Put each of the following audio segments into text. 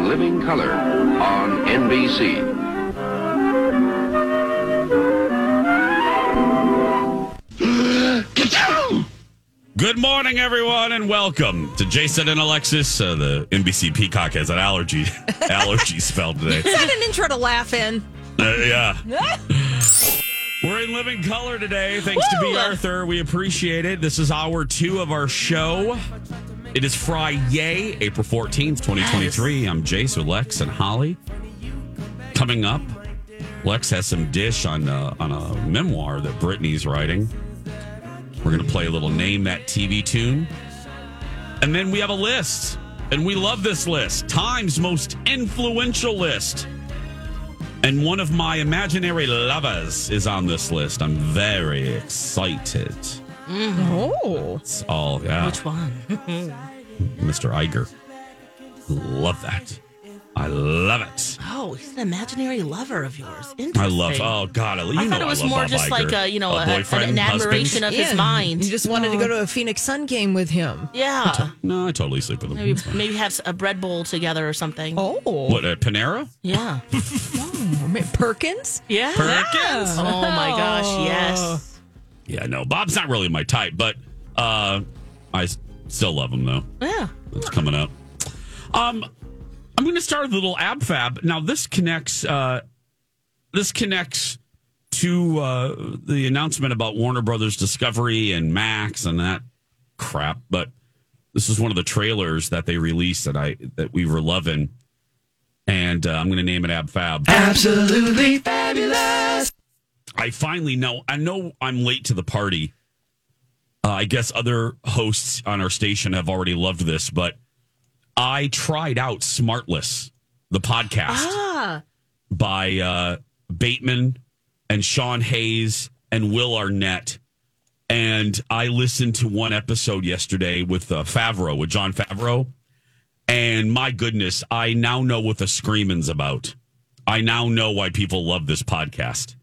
In living color on NBC. Good morning, everyone, and welcome to Jason and Alexis. Uh, the NBC Peacock has an allergy allergy spell today. Is that an intro to laugh in? Uh, yeah. We're in living color today. Thanks to Bea Arthur. We appreciate it. This is hour two of our show. It is Friday, April 14th, 2023. I'm Jace with Lex and Holly. Coming up, Lex has some dish on, uh, on a memoir that Britney's writing. We're going to play a little Name That TV tune. And then we have a list. And we love this list Time's most influential list. And one of my imaginary lovers is on this list. I'm very excited. Mm-hmm. Oh. It's all, yeah. Which one? Mr. Iger. Love that. I love it. Oh, he's an imaginary lover of yours. I love, oh, God. You I know thought it was more Bob just Iger. like a, you know, a, boyfriend, an husband. admiration of his mind. You just wanted to go to a Phoenix Sun game with him. yeah. No, I totally sleep with him. Maybe maybe have a bread bowl together or something. Oh, What, at Panera? Yeah. Oh, Perkins? Yeah. Perkins? Oh my gosh, yes. Yeah, no, Bob's not really my type, but uh, I s- still love him though. Yeah. That's coming up. Um, I'm going to start with a little ab fab. Now this connects. Uh, this connects to uh, the announcement about Warner Brothers Discovery and Max and that crap. But this is one of the trailers that they released that I that we were loving, and uh, I'm going to name it Ab Fab. Absolutely fabulous. I finally know. I know I'm late to the party. Uh, I guess other hosts on our station have already loved this, but I tried out Smartless, the podcast Ah. by uh, Bateman and Sean Hayes and Will Arnett. And I listened to one episode yesterday with uh, Favreau, with Jon Favreau. And my goodness, I now know what the screaming's about. I now know why people love this podcast.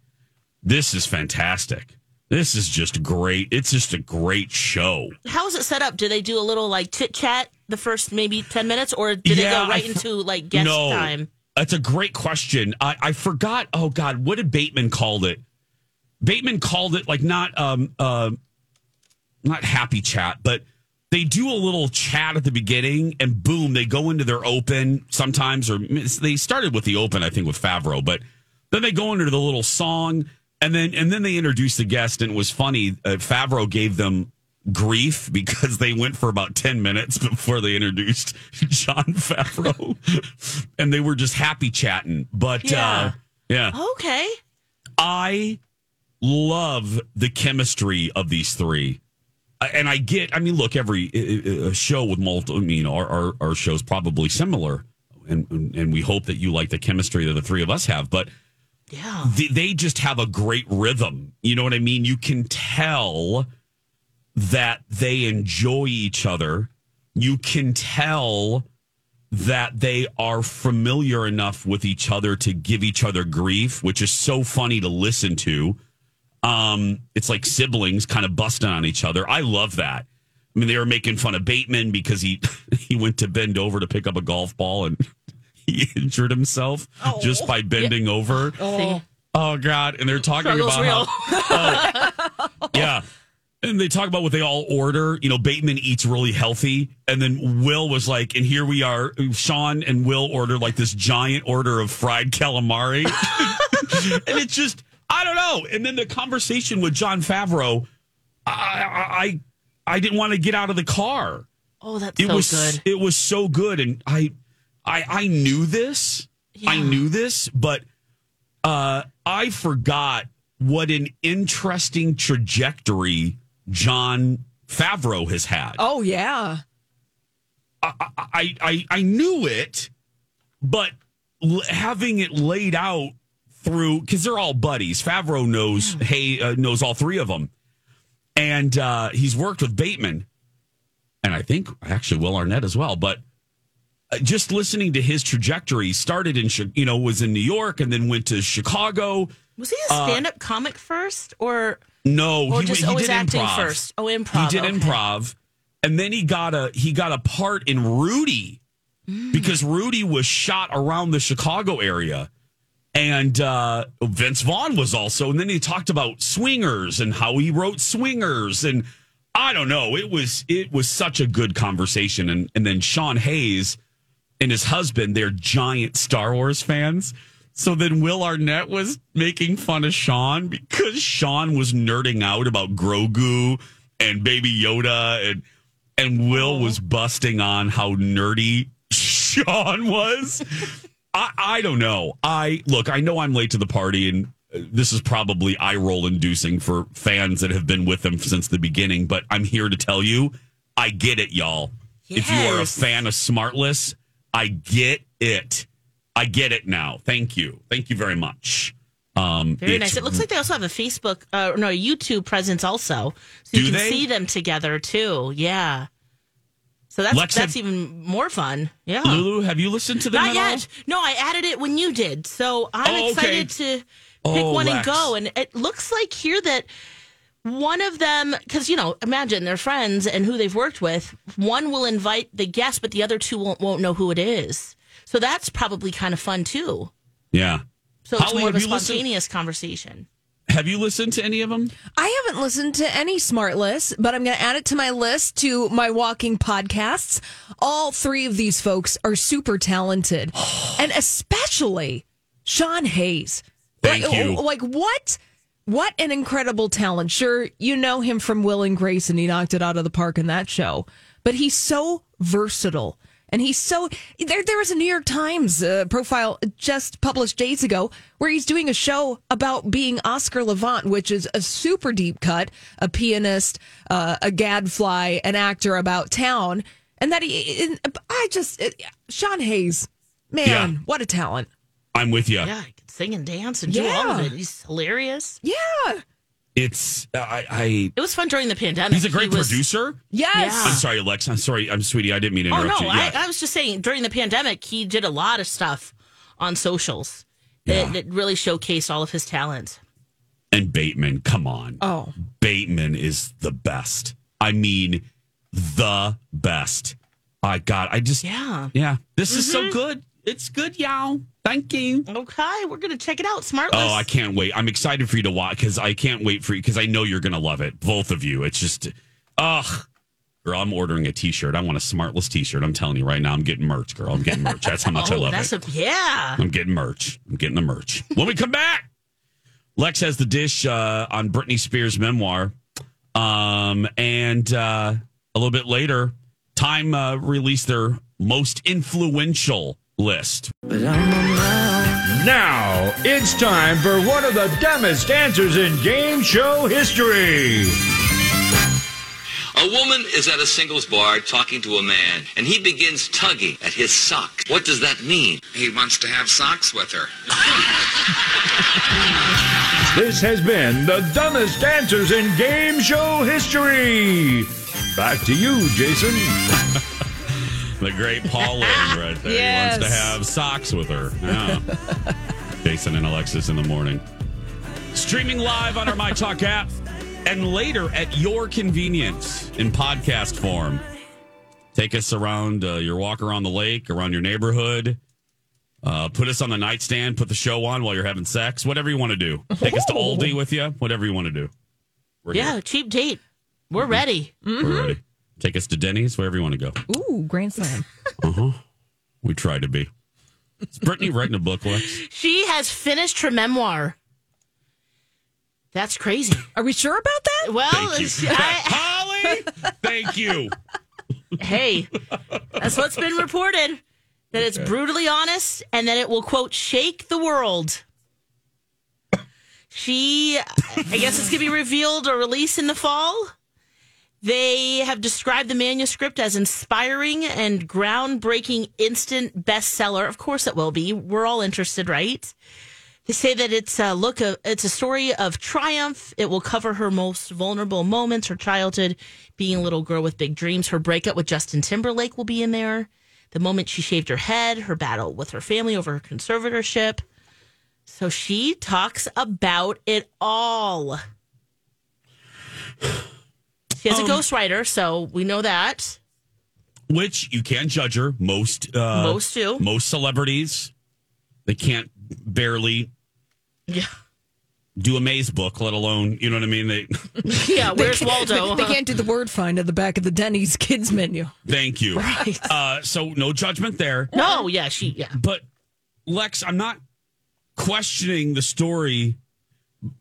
This is fantastic. This is just great. It's just a great show. How is it set up? Do they do a little like chit chat the first maybe ten minutes, or do they Yeah, go right I- into like guest no, time? That's a great question. I, I forgot. Oh God, what did Bateman called it? Bateman called it like not um uh not happy chat, but they do a little chat at the beginning, and boom, they go into their open sometimes, or they started with the open, I think, with Favreau, but then they go into the little song, and then and then they introduced the guest, and it was funny. Uh, Favreau gave them grief because they went for about 10 minutes before they introduced Jon Favreau and they were just happy chatting but uh yeah Okay. I love the chemistry of these three. And I get, I mean, look, every uh, uh, show with multiple, I mean, our, our, our show's probably similar. And and we hope that you like the chemistry that the three of us have. But Yeah. they, they just have a great rhythm. You know what I mean? You can tell that they enjoy each other. You can tell that they are familiar enough with each other to give each other grief, which is so funny to listen to. Um, it's like siblings kind of busting on each other. I love that. I mean, they were making fun of Bateman because he he went to bend over to pick up a golf ball and he injured himself oh. just by bending over. See? Oh God! And they're talking Struggle's about how, oh, yeah, And they talk about what they all order. You know, Bateman eats really healthy. And then Will was like, and here we are. Sean and Will order like this giant order of fried calamari. and it's just, I don't know. And then the conversation with Jon Favreau, I, I, I, I didn't want to get out of the car. Oh, that's It so was, good. it was so good. And I, I, I knew this. I knew this, but uh, I forgot what an interesting trajectory Jon Favreau has had. Oh yeah. I, I, I knew it, but having it laid out through because they're all buddies. Favreau knows hey uh, knows all three of them, and uh, he's worked with Bateman, and I think actually Will Arnett as well. But just listening to his trajectory, started in you know was in New York and then went to Chicago. Was he a stand-up comic first, or No, or he, just he always did acting improv. first? Oh, improv. He did okay. improv, and then he got a he got a part in Rudy Mm. because Rudy was shot around the Chicago area, and uh, Vince Vaughn was also. And then he talked about swingers and how he wrote swingers, and I don't know. It was it was such a good conversation, and and then Sean Hayes and his husband, they're giant Star Wars fans. So then Will Arnett was making fun of Sean because Sean was nerding out about Grogu and Baby Yoda and and Will was busting on how nerdy Sean was. I, I don't know. I look, I know I'm late to the party and uh, this is probably eye roll inducing for fans that have been with them since the beginning, but I'm here to tell you, I get it, y'all. If you are a fan of Smartless, I get it. I get it now. Thank you. Thank you very much. Um, Very nice. It looks like they also have a Facebook, uh, no, a YouTube presence also, so you Do can they? see them together too. Yeah. So that's Lex, that's have- even more fun. Yeah. Lulu, have you listened to them Not at all? yet. No, I added it when you did. So I'm Oh, okay. excited to pick Oh, one and go. And it looks like here that one of them, because, you know, imagine they're friends and who they've worked with, one will invite the guest, but the other two won't, won't know who it is. So that's probably kind of fun too. Yeah. So it's Holly, more of a have you listened- spontaneous conversation. Have you listened to any of them? I haven't listened to any Smartless but I'm going to add it to my list to my walking podcasts. All three of these folks are super talented, and especially Sean Hayes. Thank like, you. Like what? What an incredible talent. Sure, you know him from Will and Grace, and he knocked it out of the park in that show. But he's so versatile. And he's so there. There was a New York Times uh, profile just published days ago where he's doing a show about being Oscar Levant, which is a super deep cut, a pianist, uh, a gadfly, an actor about town, and that he. and I just it, Sean Hayes, man, Yeah. what a talent! I'm with you. Yeah, he can sing and dance and do all of it. He's hilarious. Yeah, It's I, I It was fun during the pandemic. he's a great He was- producer. yes. Yeah. I'm sorry, Alex. I'm sorry. I'm sweetie. I didn't mean to Oh interrupt no, you. I, Yeah. I was just saying during the pandemic he did a lot of stuff on socials Yeah. that, that really showcased all of his talent. and Bateman, come on. Oh, Bateman is the best. I mean, the best. I got. I just. Yeah. Yeah. This is Mm-hmm. so good. It's good, y'all. Thank you. Okay, we're gonna check it out. Smartless. Oh, I can't wait. I'm excited for you to watch because I can't wait for you because I know you're going to love it. Both of you. It's just, ugh. Girl, I'm ordering a t shirt. I want a smartless t shirt. I'm telling you right now, I'm getting merch, girl. I'm getting merch. That's how much I Oh, love that's it. a yeah. I'm getting merch. I'm getting the merch. When we come back, Lex has the dish uh, on Britney Spears' memoir. Um, and uh, a little bit later, Time uh, released their most influential list. Now it's time for one of the dumbest answers in game show history. A woman is at a singles bar talking to a man, and he begins tugging at his sock. What does that mean? He wants to have socks with her. This has been the dumbest answers in game show history. Back to you, Jason. The great Paul Lynde right there. Yes. He wants to have socks with her. Yeah. Jason and Alexis in the morning. Streaming live on our My Talk app and later at your convenience in podcast form. Take us around uh, your walk around the lake, around your neighborhood. Uh, put us on the nightstand, put the show on while you're having sex, whatever you want to do. Take us to Aldi with you, whatever you want to do. We're Yeah, here. cheap date. We're ready. We're ready. Take us to Denny's, wherever you want to go. Ooh, Grand Slam. Uh huh. We try to be. Is Britney writing a book, Lex? She has finished her memoir. That's crazy. Are we sure about that? Well, Thank you. I, Holly, thank you. hey, that's what's been reported. That it's brutally honest and that it will, quote, shake the world. She, I guess it's going to be revealed or released in the fall. They have described the manuscript as inspiring and groundbreaking instant bestseller. Of course, it will be. We're all interested, right? They say that it's a look of, it's a story of triumph. It will cover her most vulnerable moments, her childhood, being a little girl with big dreams. Her breakup with Justin Timberlake will be in there. The moment she shaved her head, her battle with her family over her conservatorship. So she talks about it all. She has a ghostwriter, so we know that. Which you can't judge her. Most, uh, Most do. Most celebrities, they can't barely Yeah. do a maze book, let alone, you know what I mean? They, Yeah, where's Waldo? They can't do the word find at the back of the Denny's kids menu. thank you. Right. Uh, so no judgment there. No, yeah, she, yeah. But Lex, I'm not questioning the story,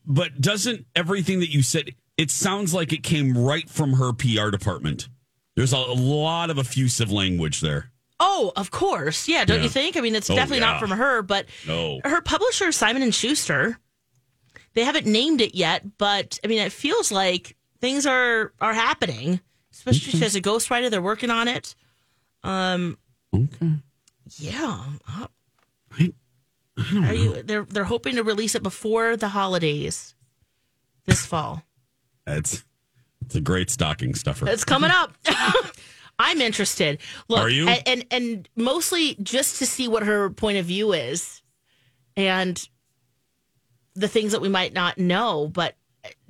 but doesn't everything that you said, it sounds like it came right from her PR department. There's a, lot of effusive language there. Oh, of course. Yeah, don't Yeah. you think? I mean, it's Oh, definitely yeah. not from her, but No. her publisher, Simon and Schuster, they haven't named it yet, but I mean, it feels like things are are happening. Especially as a ghostwriter, they're working on it. Um, Okay. yeah. Uh, I, Are you? They're they're hoping to release it before the holidays this fall. It's it's a great stocking stuffer. It's coming up. I'm interested. Look, Are you? And, and and mostly just to see what her point of view is, and the things that we might not know, but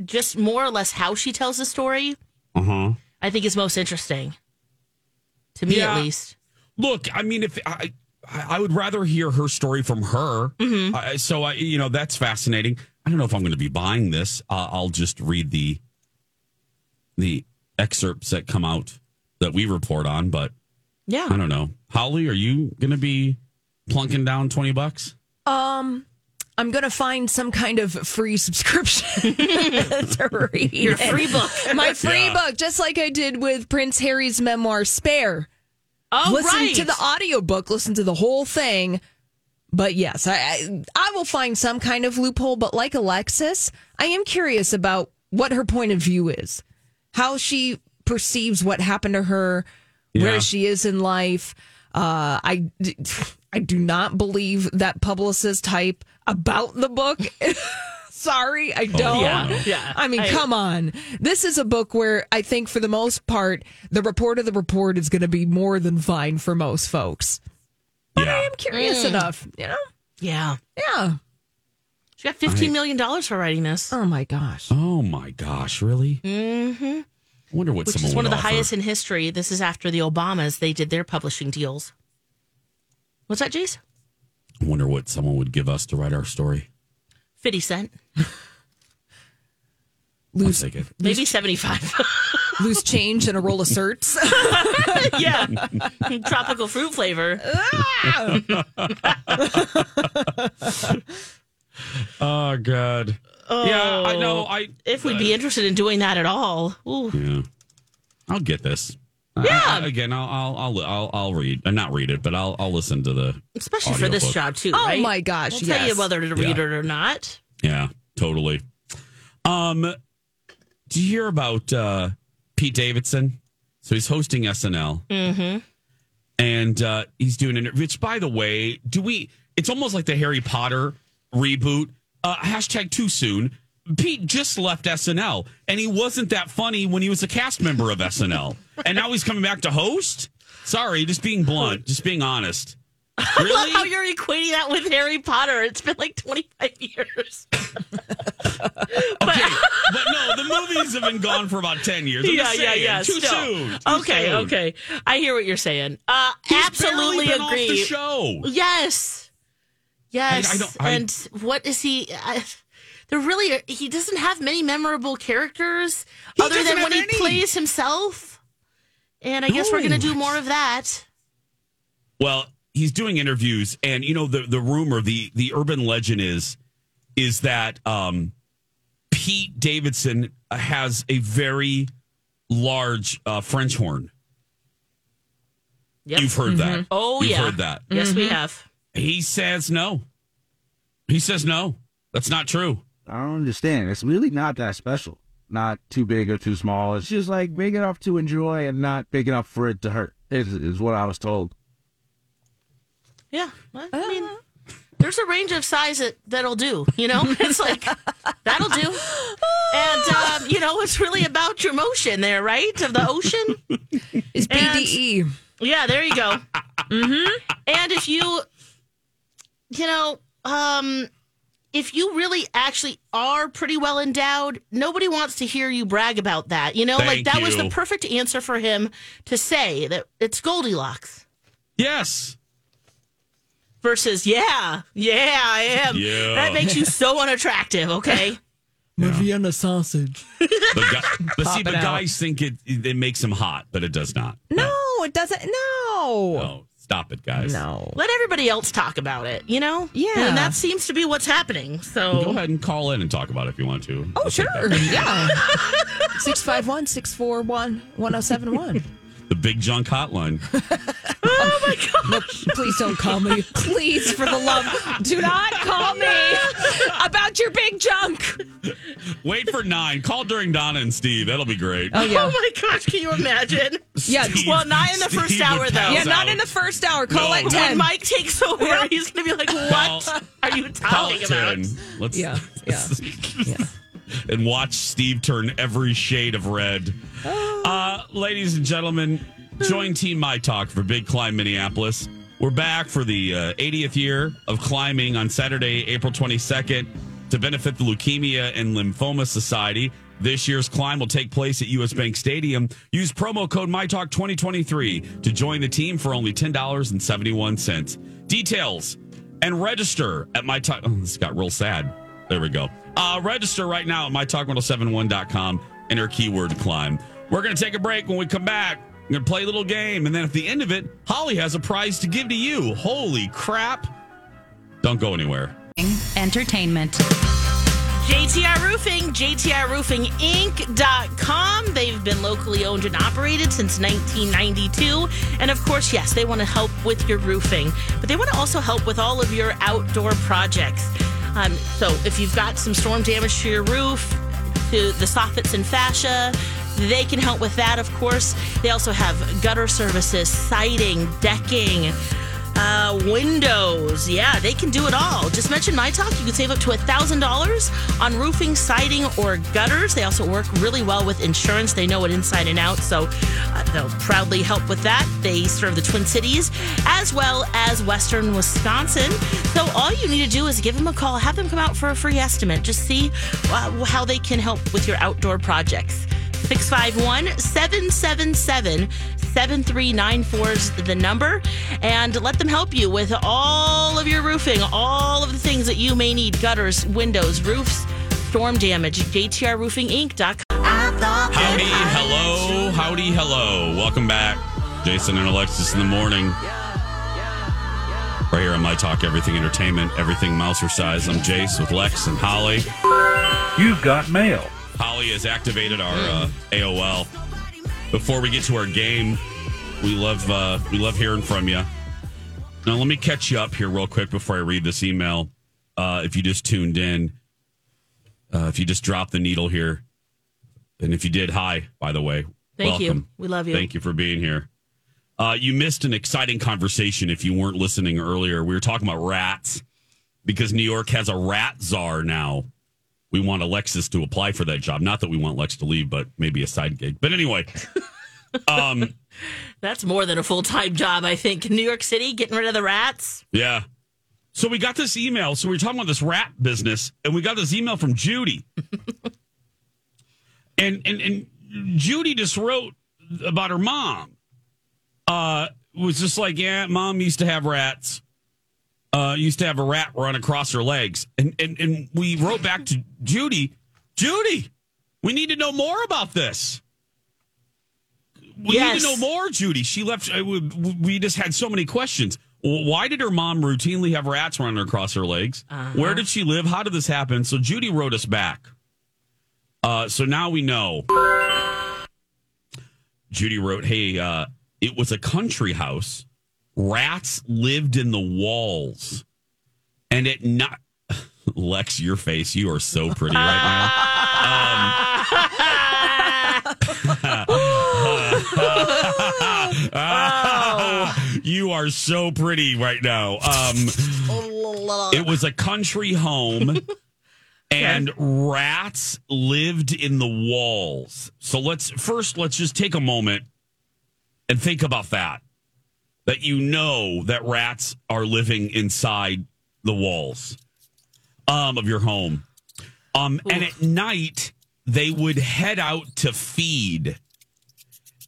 just more or less how she tells the story. Uh huh. I think is most interesting to me, Yeah. at least. Look, I mean, if I, I I would rather hear her story from her. Mm-hmm. Uh, so I, you know, that's fascinating. I don't know if I'm going to be buying this. Uh, I'll just read the the excerpts that come out that we report on. But Yeah. I don't know. Holly, are you going to be plunking down twenty bucks? Um, I'm going to find some kind of free subscription to read Your free book. My free Yeah. book, just like I did with Prince Harry's memoir, Spare. Oh, listen right. to the audiobook, listen to the whole thing. But yes, I, I I will find some kind of loophole. But like Alexis, I am curious about what her point of view is, how she perceives what happened to her, Yeah. where she is in life. Uh, I I do not believe that publicist hype about the book. Sorry, I don't. Yeah, yeah. I mean, I- come on. This is a book where I think, for the most part, the report of the report is going to be more than fine for most folks. But I am curious Mm. enough, you know? Yeah. Yeah. She got fifteen million dollars for writing this. Oh my gosh. Oh my gosh, really? Mm-hmm. I wonder what which someone is one would of the offer. highest in history. This is after the Obamas. They did their publishing deals. What's that, Jace? I wonder what someone would give us to write our story. 50 cent. I'll take it. Maybe 75. Loose change and a roll of certs. yeah. Tropical fruit flavor. Oh God. yeah, I know. I If we'd be interested in doing that at all. Ooh. Yeah, I'll get this. Yeah. I- I- again, I'll, I'll I'll I'll I'll read, uh, not read it, but I'll I'll listen to the. Especially for this audiobook. job, too. Oh right? my gosh, We'll tell you whether to read Yeah. it or not. Yeah, totally. Um, do you hear about uh, Pete Davidson? So he's hosting SNL, mm-hmm. and uh, he's doing an. Which, by the way, do we? It's almost like the Harry Potter reboot. Uh, hashtag too soon. Pete just left SNL, and he wasn't that funny when he was a cast member of SNL, and now he's coming back to host. Sorry, just being blunt, just being honest. I love how you're equating that with Harry Potter. It's been like 25 years. Okay, but no, the movies have been gone for about ten years. I'm yeah, yeah, yeah. Too still. soon. Too okay, soon. okay. I hear what you're saying. Uh, absolutely agree. Show. Yes. Yes. I- I don't- I- and what is he? I, there really he doesn't have many memorable characters other than when have he plays himself. And I guess we're going to do more of that. Well, he's doing interviews, and you know the the rumor, the the urban legend is is that um, Pete Davidson has a very large uh, French horn. Yep. You've heard that. Oh, You've yeah. heard that. Yes, we have. He says no. He says no. That's not true. I don't understand. It's really not that special. Not too big or too small. It's just like big enough to enjoy and not big enough for it to hurt. Is is what I was told. Yeah. Well, I mean, there's a range of size that, that'll do, you know? It's like, that'll do. And, um, you know, it's really about your motion there, right? Of the ocean. It's BDE. Yeah, there you go. Mm-hmm. And if you, you know, um, if you really actually are pretty well endowed, nobody wants to hear you brag about that. You know, like Thank that was the perfect answer for him to say that it's Goldilocks Yes. versus, yeah, yeah, I am. Yeah. That makes you so unattractive, okay? My Vienna sausage. But, guy, but see, Pop but out. guys think it it makes him hot, but it does not. No, it doesn't. No. No, stop it, guys. No. Let everybody else talk about it, you know? Yeah. And that seems to be what's happening. So Go ahead and call in and talk about it if you want to. Oh, I'll sure. Yeah. 651 641 1071. The Big Junk Hotline. Oh my god. Please don't call me. Please, for the love. Do not call me about your big junk. Wait for nine. Call during Donna and Steve. That'll be great. Oh, yeah. Oh my gosh, can you imagine? Yeah. Steve- Well, not in the first hour, though. Yeah, not out. in the first hour. Call No. at When 10. Mike takes over, he's going to be like, "What are you talking about?" 10. Let's, Yeah, yeah, yeah. and watch Steve turn every shade of red. Uh, ladies and gentlemen, join Team My Talk for Big Climb Minneapolis. We're back for the uh, 80th year of climbing on Saturday, April 22nd, to benefit the Leukemia and Lymphoma Society. This year's climb will take place at US Bank Stadium. Use promo code MyTalk2023 to join the team for only $10.71. Details and register at my talk. Oh, this got real sad. There we go. Uh, register right now at mytalk1071.com. Enter keyword climb. We're going to take a break. When we come back, we're going to play a little game. And then at the end of it, Holly has a prize to give to you. Holy crap. Don't go anywhere. Entertainment. JTR Roofing, JTRRoofingInc.com. They've been locally owned and operated since 1992. And of course, yes, they want to help with your roofing, but they want to also help with all of your outdoor projects. Um, so if you've got some storm damage to your roof, to the soffits and fascia, they can help with that, of course. They also have gutter services, siding, decking, uh, windows. Yeah, they can do it all. Just mention My Talk. You can save up to $1,000 on roofing, siding, or gutters. They also work really well with insurance. They know it inside and out, so uh, they'll proudly help with that. They serve the Twin Cities as well as Western Wisconsin. So all you need to do is give them a call, have them come out for a free estimate. Just see uh, how they can help with your outdoor projects. 651 777 7394 is the number. And let them help you with all of your roofing, all of the things that you may need gutters, windows, roofs, storm damage. JTRRoofingInc.com. Howdy, hello, howdy, hello. Welcome back. Jason and Alexis in the morning. Right here on My Talk, Everything Entertainment, Everything Mouser Size. I'm Jace with Lex and Holly. You've got mail. Holly has activated our uh, AOL. Before we get to our game, we love uh, we love hearing from you. Now, let me catch you up here real quick before I read this email. Uh, if you just tuned in, uh, if you just dropped the needle here, and if you did, hi, by the way. Thank you. We love you. Thank you for being here. Uh, you missed an exciting conversation if you weren't listening earlier. We were talking about rats because New York has a rat czar now. We want Alexis to apply for that job. Not that we want Lex to leave, but maybe a side gig. But anyway, um, That's more than a full time job, I think. In New York City, getting rid of the rats. yeah. So we got this email. So we were talking about this rat business, and we got this email from Judy. and and and Judy just wrote about her mom. Uh was just like, yeah, mom used to have rats. Uh, used to have a rat run across her legs. And, and, and we wrote back to Judy, Judy, we need to know more about this. We Yes. need to know more, Judy. She left. uh, we- just had so many questions. Why did her mom routinely have rats running across her legs? Where did she live? How did this happen? So Judy wrote us back. Uh, so now we know. Judy wrote, "Hey, uh, it was a country house. Rats lived in the walls, and it not." Lex, your face. You are so pretty right now. you are so pretty right now. Um, it was a country home. and rats lived in the walls. So let's first let's just take a moment and think about that. That you know that rats are living inside the walls um, of your home. Um, and at night they would head out to feed.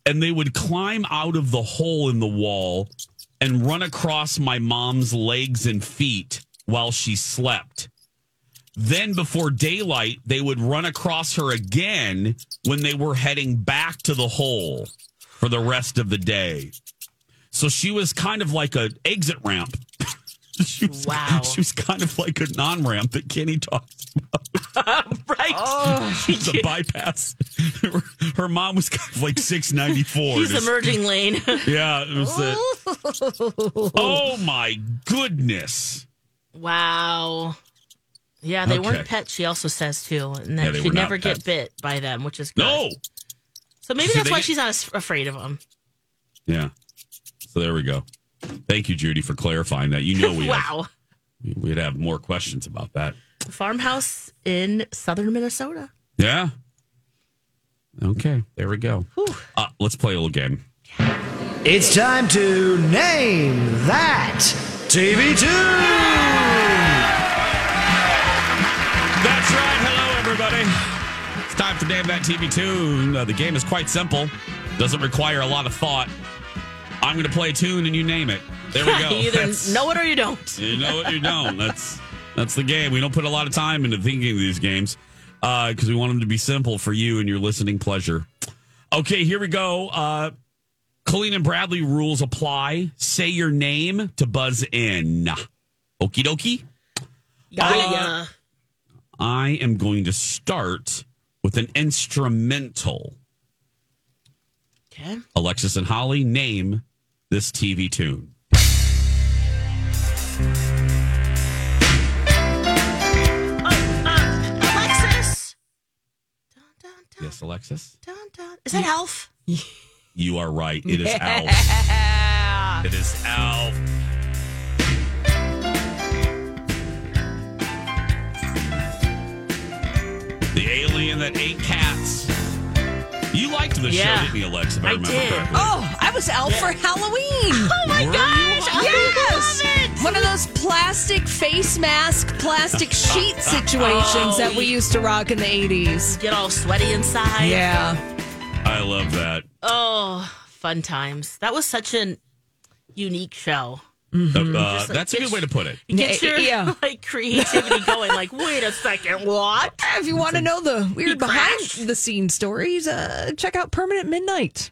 And they would climb out of the hole in the wall and run across my mom's legs and feet while she slept. Then, before daylight, they would run across her again when they were heading back to the hole for the rest of the day. So she was kind of like an exit ramp. she was, Wow. She was kind of like a non ramp that Kenny talks about. right. Oh. She's a bypass. Her, her mom was kind of like 694. He's Just- emerging lane. Yeah, it was it. Oh my goodness. wow. Yeah, they Okay. weren't pets. She also says too, and that yeah, she'd were not never get bit by them, which is good. No. So maybe So that's why get- she's not afraid of them. Yeah. So there we go. Thank you, Judy, for clarifying that. You know we have, wow. we'd have more questions about that. Farmhouse in southern Minnesota. Yeah. Okay, there we go. Uh, let's play a little game. It's time to name that TV tune. That's right. Hello, everybody. It's time for Damn That TV Tune. Uh, the game is quite simple, doesn't require a lot of thought. I'm going to play a tune and you name it. There we go. you either That's- know it or you don't. You know what you don't. That's that's the game. We don't put a lot of time into thinking of these games because we want them to be simple for you and your listening pleasure. Okay, here we go. Uh, Colleen and Bradley rules apply. Say your name to buzz in. Okie dokie. Uh. I am going to start with an instrumental. Okay. Alexis and Holly, name this TV tune. Uh, uh, dun, dun, Yes, Alexis? dun, dun. Is that Alf? You are right. It is Alf. It is Alf. The alien that ate cats. You liked the Yeah. show, didn't you, Alex? If I, I remember did. correctly. Oh, I was out for Halloween. Oh my Were gosh! you? I Yes. love it. One of those plastic face mask, plastic sheet situations that we oh. used to rock in the 80s. Get all sweaty inside. Yeah. I love that. Oh, fun times. That was such an unique show. Uh, Mm-hmm. Just like that's a good get way to put it. Get Yeah, your yeah. like creativity going. Like, wait a second, what? If you want to know the weird behind crashed. the scenes stories, uh, check out Permanent Midnight.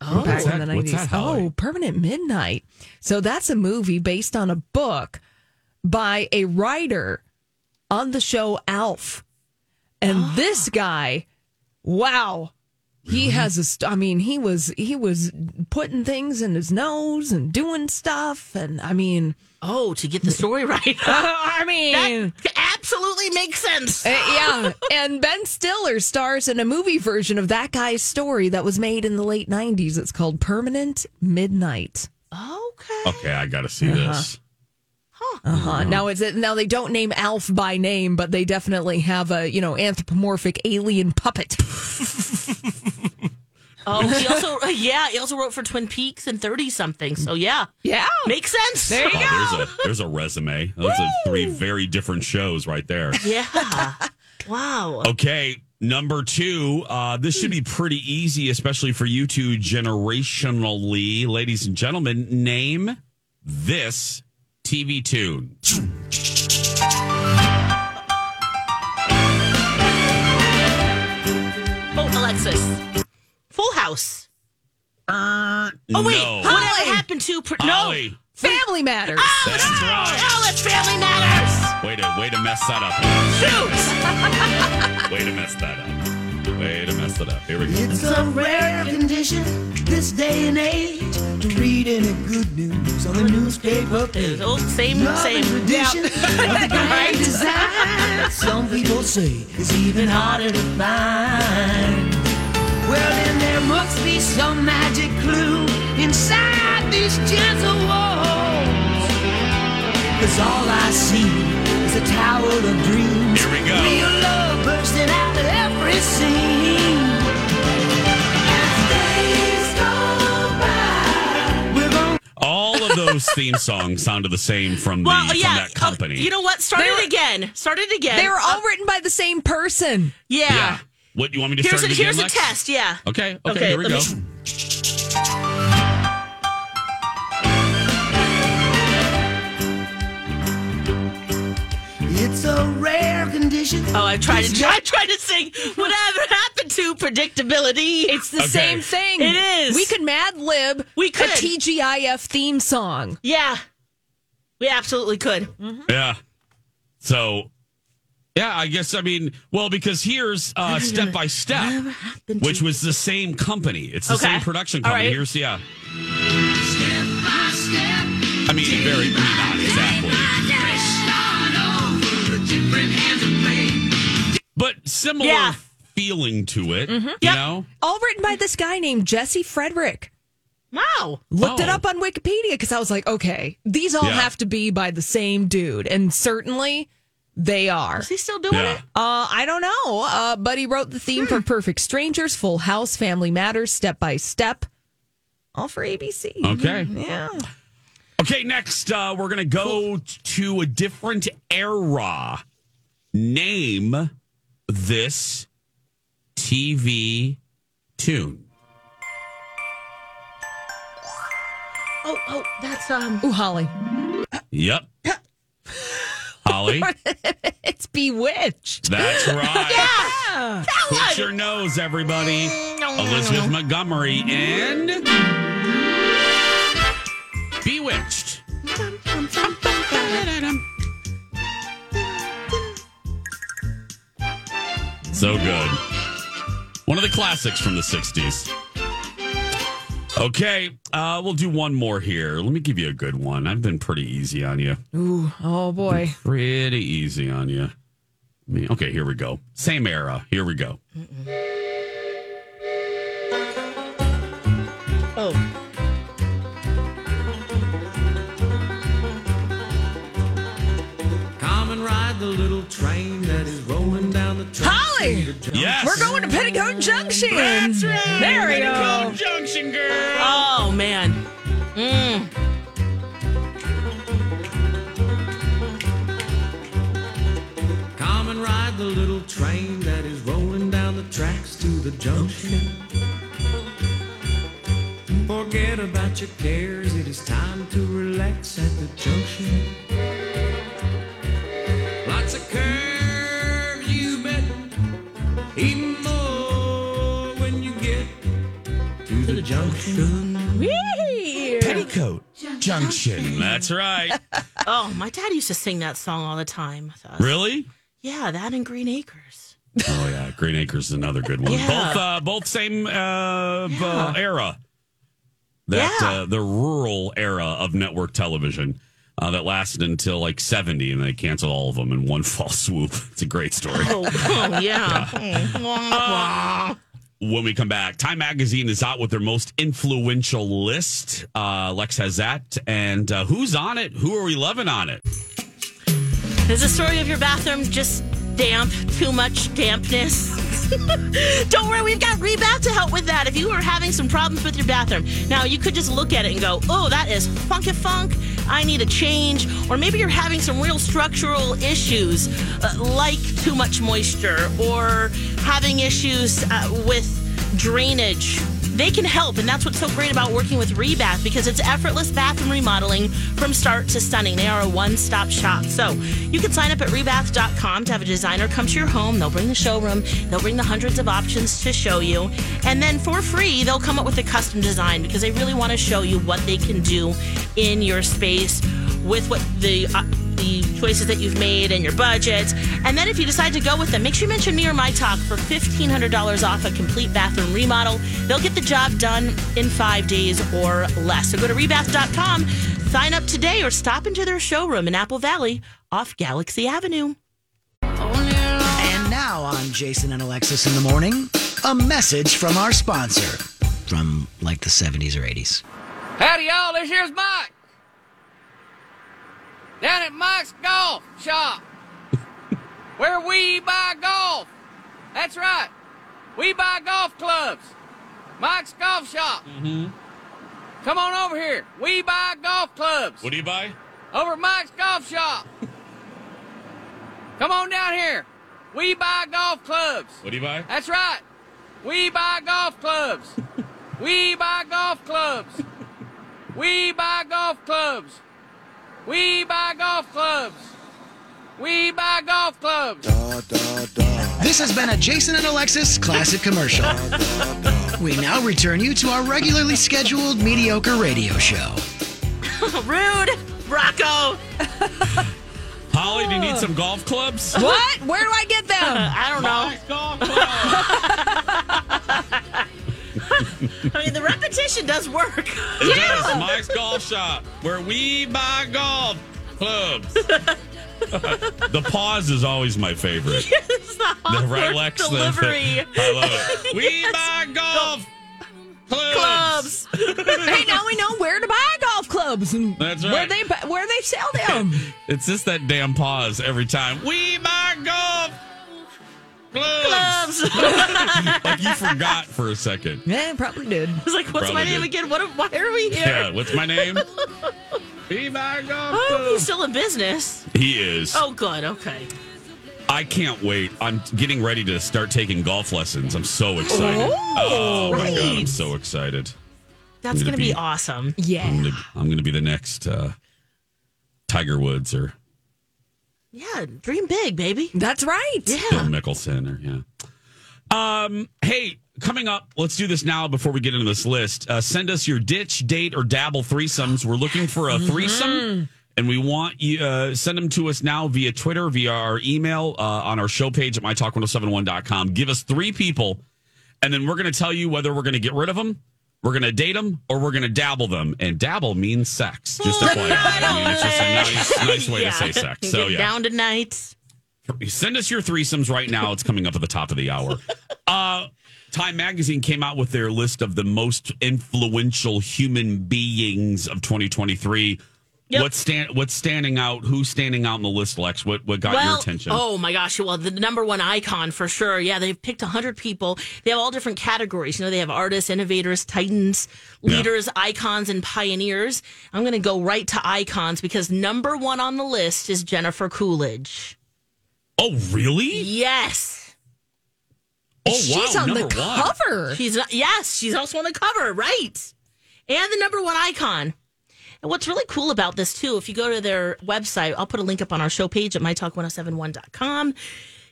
Oh, back in the what's 90s. that, oh, Permanent Midnight. So that's a movie based on a book by a writer on the show Alf. And this guy, wow. He has a st- I mean, he was he was putting things in his nose and doing stuff and I mean, oh, to get the story right. I mean, that absolutely makes sense. Uh, yeah, and Ben Stiller stars in a movie version of that guy's story that was made in the late '90s. It's called Permanent Midnight. Okay. Okay, I got to see this. Uh-huh. Now is it now they don't name Alf by name, but they definitely have a you know anthropomorphic alien puppet. Oh, he also yeah, he also wrote for Twin Peaks and Thirty something. So yeah, Yeah, makes sense. there you go. Oh, there's a there's a resume. Those are three very different shows right there. Yeah. wow. Okay, number two. Uh, this should be pretty easy, especially for you two generationally, ladies and gentlemen. Name this TV tune. Oh, Alexis. Full House. oh Oh wait, no. whatever happened to pr- no? Holly. Family Matters. Oh, That's it's, right. oh, it's Family Matters. Way to way to mess that up. Shoot. Way to mess that up. Way to mess it up. Here we go. It's a rare condition this day and age to read any good news on the newspaper page. Oh, same, Love same. and tradition of the design. Some people say it's even harder to find. Well, then there must be some magic clue inside these gentle walls. Cause all I see is a tower of dreams. Here we go. Real love bursting out of every scene. As days go by, we're gonna All of those theme songs sounded the same from the Well, from yeah. that company. oh, you know what? Start They it were- again. Start it again. They were all Uh, writting by the same person. yeah. yeah. What you want me to Here's start a, it again, here's a test. Yeah. Okay, okay, Okay, here we go. me- It's a rare condition. Oh, I tried to try, tried to sing whatever happened to predictability. It's the Okay. same thing. It is. We could Mad Lib We could. a TGIF theme song. yeah, we absolutely could. Yeah. So, yeah, I guess I mean, well, because here's uh, step by step, happened which was the same company. It's the Okay. same production company. right. Here's yeah. I mean, very, I mean, not exactly, but similar Yeah. feeling to it. You Yep. know, All written by this guy named Jesse Frederick. Wow. Looked it Oh. up on Wikipedia because I was like, okay, these all Yeah. have to be by the same dude. And certainly they are. Is he still doing yeah. it? Uh, I don't know. Uh, but he wrote the theme for Perfect Strangers, Full House, Family Matters, Step by Step. All for ABC. Okay. Yeah. Okay, next uh, we're gonna go t- to a different era. Name this TV tune. Oh, oh, that's um. Ooh, Holly. Yep. Holly, It's Bewitched. that's right. Yeah. That Put one. your nose, everybody. Elizabeth Montgomery and So good. One of the classics from the 60s. Okay, uh, we'll do one more here. Let me give you a good one. I've been pretty easy on you. Ooh, oh boy. Pretty easy on you. I mean, okay, here we go. Same era. Here we go. Oh. The track. Holly! Yes. We're going to Petticoat Junction. That's right. There we Petticoat go. Junction, girl. Oh man. Mm. Come and ride the little train that is rolling down the tracks to the junction. Forget about your cares, it is time to relax at the junction. The junction. Petticoat Junction. That's right. Oh, my dad used to sing that song all the time. with us. really? Yeah, that and Green Acres. Oh yeah, Green Acres is another good one. Yeah. Both uh, both same uh, b- Yeah. era. That Yeah. uh, the rural era of network television uh, that lasted until like seventy, and they canceled all of them in one fall swoop. It's a great story. Oh, oh yeah. Mm. When we come back. Time Magazine is out with their most influential list. Uh, Lex has that. And uh, who's on it? Who are we loving on it? Is the story of your bathroom just damp? Too much dampness? Don't worry, we've got Rebath to help with that. If you are having some problems with your bathroom, now you could just look at it and go, oh, that is funky funk. I need a change. Or maybe you're having some real structural issues, uh, like too much moisture, or having issues uh, with drainage they can help. And that's what's so great about working with Rebath because it's effortless bathroom remodeling from start to stunning. They are a one stop shop. So you can sign up at rebath.com to have a designer come to your home. They'll bring the showroom, they'll bring the hundreds of options to show you. And then for free, they'll come up with a custom design because they really want to show you what they can do in your space with what the. Uh, The choices that you've made and your budget. And then if you decide to go with them, make sure you mention me or my talk for $1,500 off a complete bathroom remodel. They'll get the job done in five days or less. So go to rebath.com, sign up today, or stop into their showroom in Apple Valley off Galaxy Avenue. And now on Jason and Alexis in the morning, a message from our sponsor from like the 70s or 80s. Howdy, y'all. This here's Mike. Down at Mike's Golf Shop, where we buy golf. That's right. We buy golf clubs. Mike's Golf Shop. Mm-hmm. Come on over here. We buy golf clubs. What do you buy? Over at Mike's Golf Shop. Come on down here. We buy golf clubs. What do you buy? That's right. We buy golf clubs. we buy golf clubs. We buy golf clubs. We buy golf clubs. We buy golf clubs. This has been a Jason and Alexis classic commercial. we now return you to our regularly scheduled mediocre radio show. Rude, Rocco. Holly, do you need some golf clubs? What? Where do I get them? I don't know. Mike's golf I mean, the repetition does work. It does. Mike's Golf Shop, where we buy golf clubs. the pause is always my favorite. It's the The right thing. delivery. I love it. We buy golf clubs. Clubs. hey, now we know where to buy golf clubs and That's where they where they sell them. It's just that damn pause every time. We buy golf clubs. Clubs. like you forgot for a second. Yeah, probably did. I was like, what's Probably my name did. again? What? Why are we here? Yeah, what's my name? we buy golf Oh, he's still in business. He is. Oh, good. Okay. I can't wait. I'm getting ready to start taking golf lessons. I'm so excited. Oh, my god, I'm so excited. That's going gonna be be- awesome. Yeah. I'm gonna be the next uh, Tiger Woods or Yeah, dream big, baby. That's right. Yeah. Bill Yeah. Mickelson or yeah. Um, hey, coming up, let's do this now before we get into this list. Uh, send us your ditch, date, or dabble threesomes. We're looking for a threesome. And we want you uh, send them to us now via Twitter, via our email, uh, on our show page at mytalk1071.com. Give us three people, and then we're going to tell you whether we're going to get rid of them, we're going to date them, or we're going to dabble them. And dabble means sex. Just FYI. I mean, it's just a nice, nice way Yeah. to say sex. Get So yeah, down tonight. Send us your threesomes right now. It's coming up at the top of the hour. Uh, Time Magazine came out with their list of the most influential human beings of 2023. Yep. What's stand, What's standing out? Who's standing out on the list, Lex? What what got your attention? Oh my gosh! Well, the number one icon for sure. Yeah, they've picked hundred people. They have all different categories. You know, they have artists, innovators, titans, Yeah. leaders, icons, and pioneers. I'm going to go right to icons because number one on the list is Jennifer Coolidge. Oh, really? Yes, Oh, She's wow, on the number one. cover. she's yes, she's also on the cover, right? And the number one icon. And what's really cool about this too, if you go to their website, I'll put a link up on our show page at mytalk1071.com.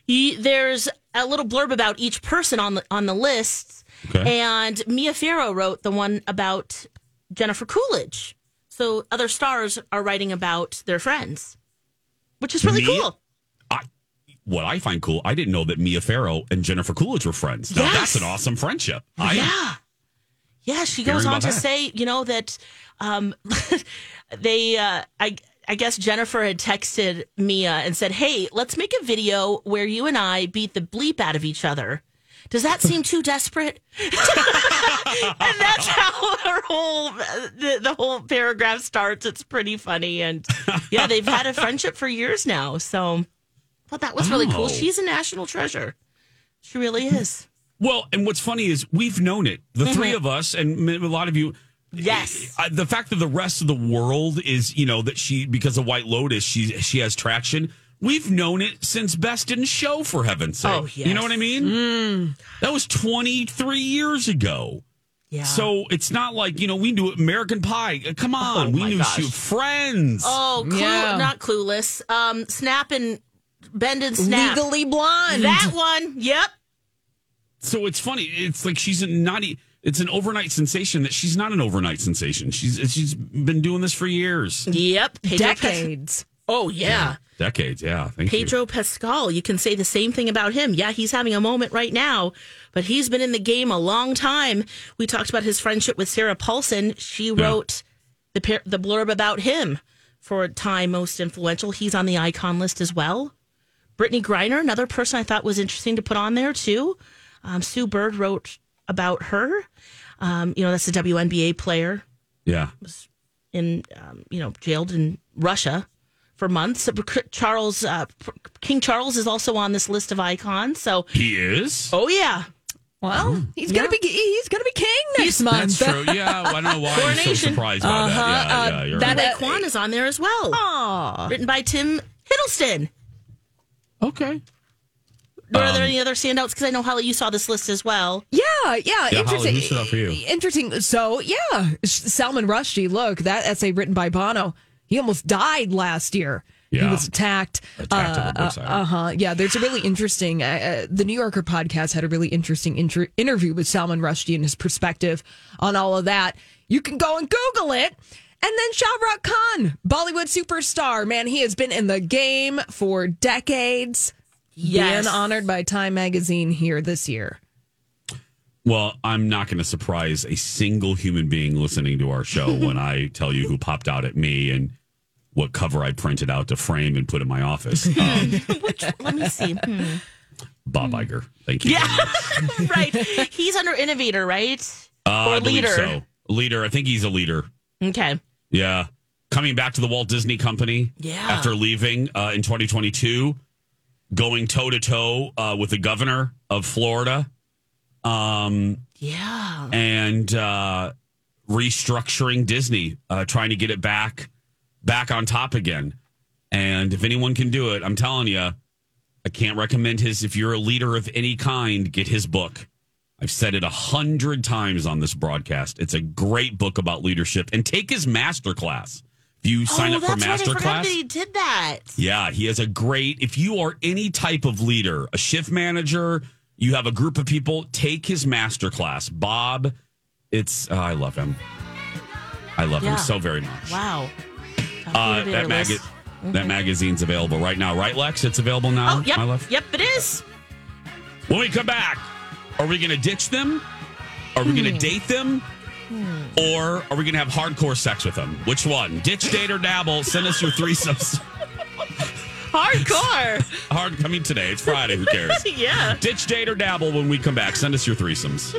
There's a little blurb about each person on the on the list, Okay. and Mia Farrow wrote the one about Jennifer Coolidge. So other stars are writing about their friends, which is really Mia- cool. I, what I find cool, I didn't know that Mia Farrow and Jennifer Coolidge were friends. Now, Yes. that's an awesome friendship. I, yeah. Yeah, she goes on to that. say, you know, that um, they, uh, I, I guess Jennifer had texted Mia and said, "Hey, let's make a video where you and I beat the bleep out of each other." Does that seem too desperate? and that's how her whole the, the whole paragraph starts. It's pretty funny, and yeah, they've had a friendship for years now. So, thought that was really Oh. cool. She's a national treasure. She really is. Well, and what's funny is we've known it, the three of us, and a lot of you. Yes. Uh, the fact that the rest of the world is, you know, that she because of White Lotus, she she has traction. We've known it since Best in Show, for heaven's sake. Oh, You know what I mean? That was 23 years ago. Yeah. So it's not like, you know, we knew American Pie. Uh, Come on. Oh, we knew gosh. she Friends. Oh, clue, Yeah. not clueless. Um, Snap and Bend and Snap. Legally blonde. That one. Yep. So it's funny. It's like she's not. It's an overnight sensation that she's not an overnight sensation. She's she's been doing this for years, Yep. Pedro Pas- decades. oh yeah. decades. Yeah, thank you. Pedro Pascal. You can say the same thing about him. Yeah, he's having a moment right now, but he's been in the game a long time. We talked about his friendship with Sarah Paulson. She wrote the the blurb about him for Time Most Influential. He's on the icon list as well. Brittney Griner, another person I thought was interesting to put on there too. Um, Sue Bird wrote about her. Um, you know, that's a WNBA player Yeah, Was in um, you know jailed in Russia for months. Charles uh, King Charles is also on this list of icons. So he is. oh yeah, Well, he's gonna be he's gonna be king next month. That's true. Yeah, well, I don't know why I'm so Coronation. surprised by that. Yeah, yeah, that- right. Ke Huy Quan is on there as well. Aw. Written by Tom Hiddleston. Okay. Are there Um, any other standouts? Because I know Holly, you saw this list as well. Yeah, yeah, Yeah, Holly, interesting. who stood out for you? Interesting. So, yeah, Salman Rushdie. Look, that essay written by Bono. He almost died last year. He was attacked. Attacked at. Uh huh. Yeah, there's a really interesting. Uh, uh, the New Yorker podcast had a really interesting inter- interview with Salman Rushdie and his perspective on all of that. You can go and Google it. And then Shah Rukh Khan, Bollywood superstar. Man, he has been in the game for decades. Yes. Being honored by Time Magazine here this year. Well, I'm not going to surprise a single human being listening to our show when I tell you who popped out at me and what cover I printed out to frame and put in my office. Um, Which, let me see. Hmm. Bob Iger. Thank you. Yeah, right. He's under innovator, right? Uh, or I believe leader. so. Leader. I think he's a leader. Okay. Yeah. Coming back to the Walt Disney Company Yeah. after leaving uh, in 2022, going toe to toe with the governor of Florida. Um, Yeah. and uh, restructuring Disney, uh, trying to get it back back on top again. And if anyone can do it, I'm telling you, I can't recommend his. If you're a leader of any kind, get his book. I've said it a hundred times on this broadcast. It's a great book about leadership, and take his master class. If you sign oh, up for masterclass, right. I forgot that he did that. yeah, he has a great. If you are any type of leader, a shift manager, you have a group of people, take his masterclass. Bob, it's oh, I love him. I love Yeah. him so very much. Wow. Uh, that mag- that magazine's available right now, right, Lex? It's available now. Oh, yep. Yep, it is. When we come back, are we going to ditch them? Are we Hmm. going to date them? Or are we going to have hardcore sex with them? Which one? Ditch, date, or dabble? Send us your threesomes. Hardcore. Hard. I mean, today it's Friday. Who cares? yeah. Ditch, date, or dabble when we come back. Send us your threesomes.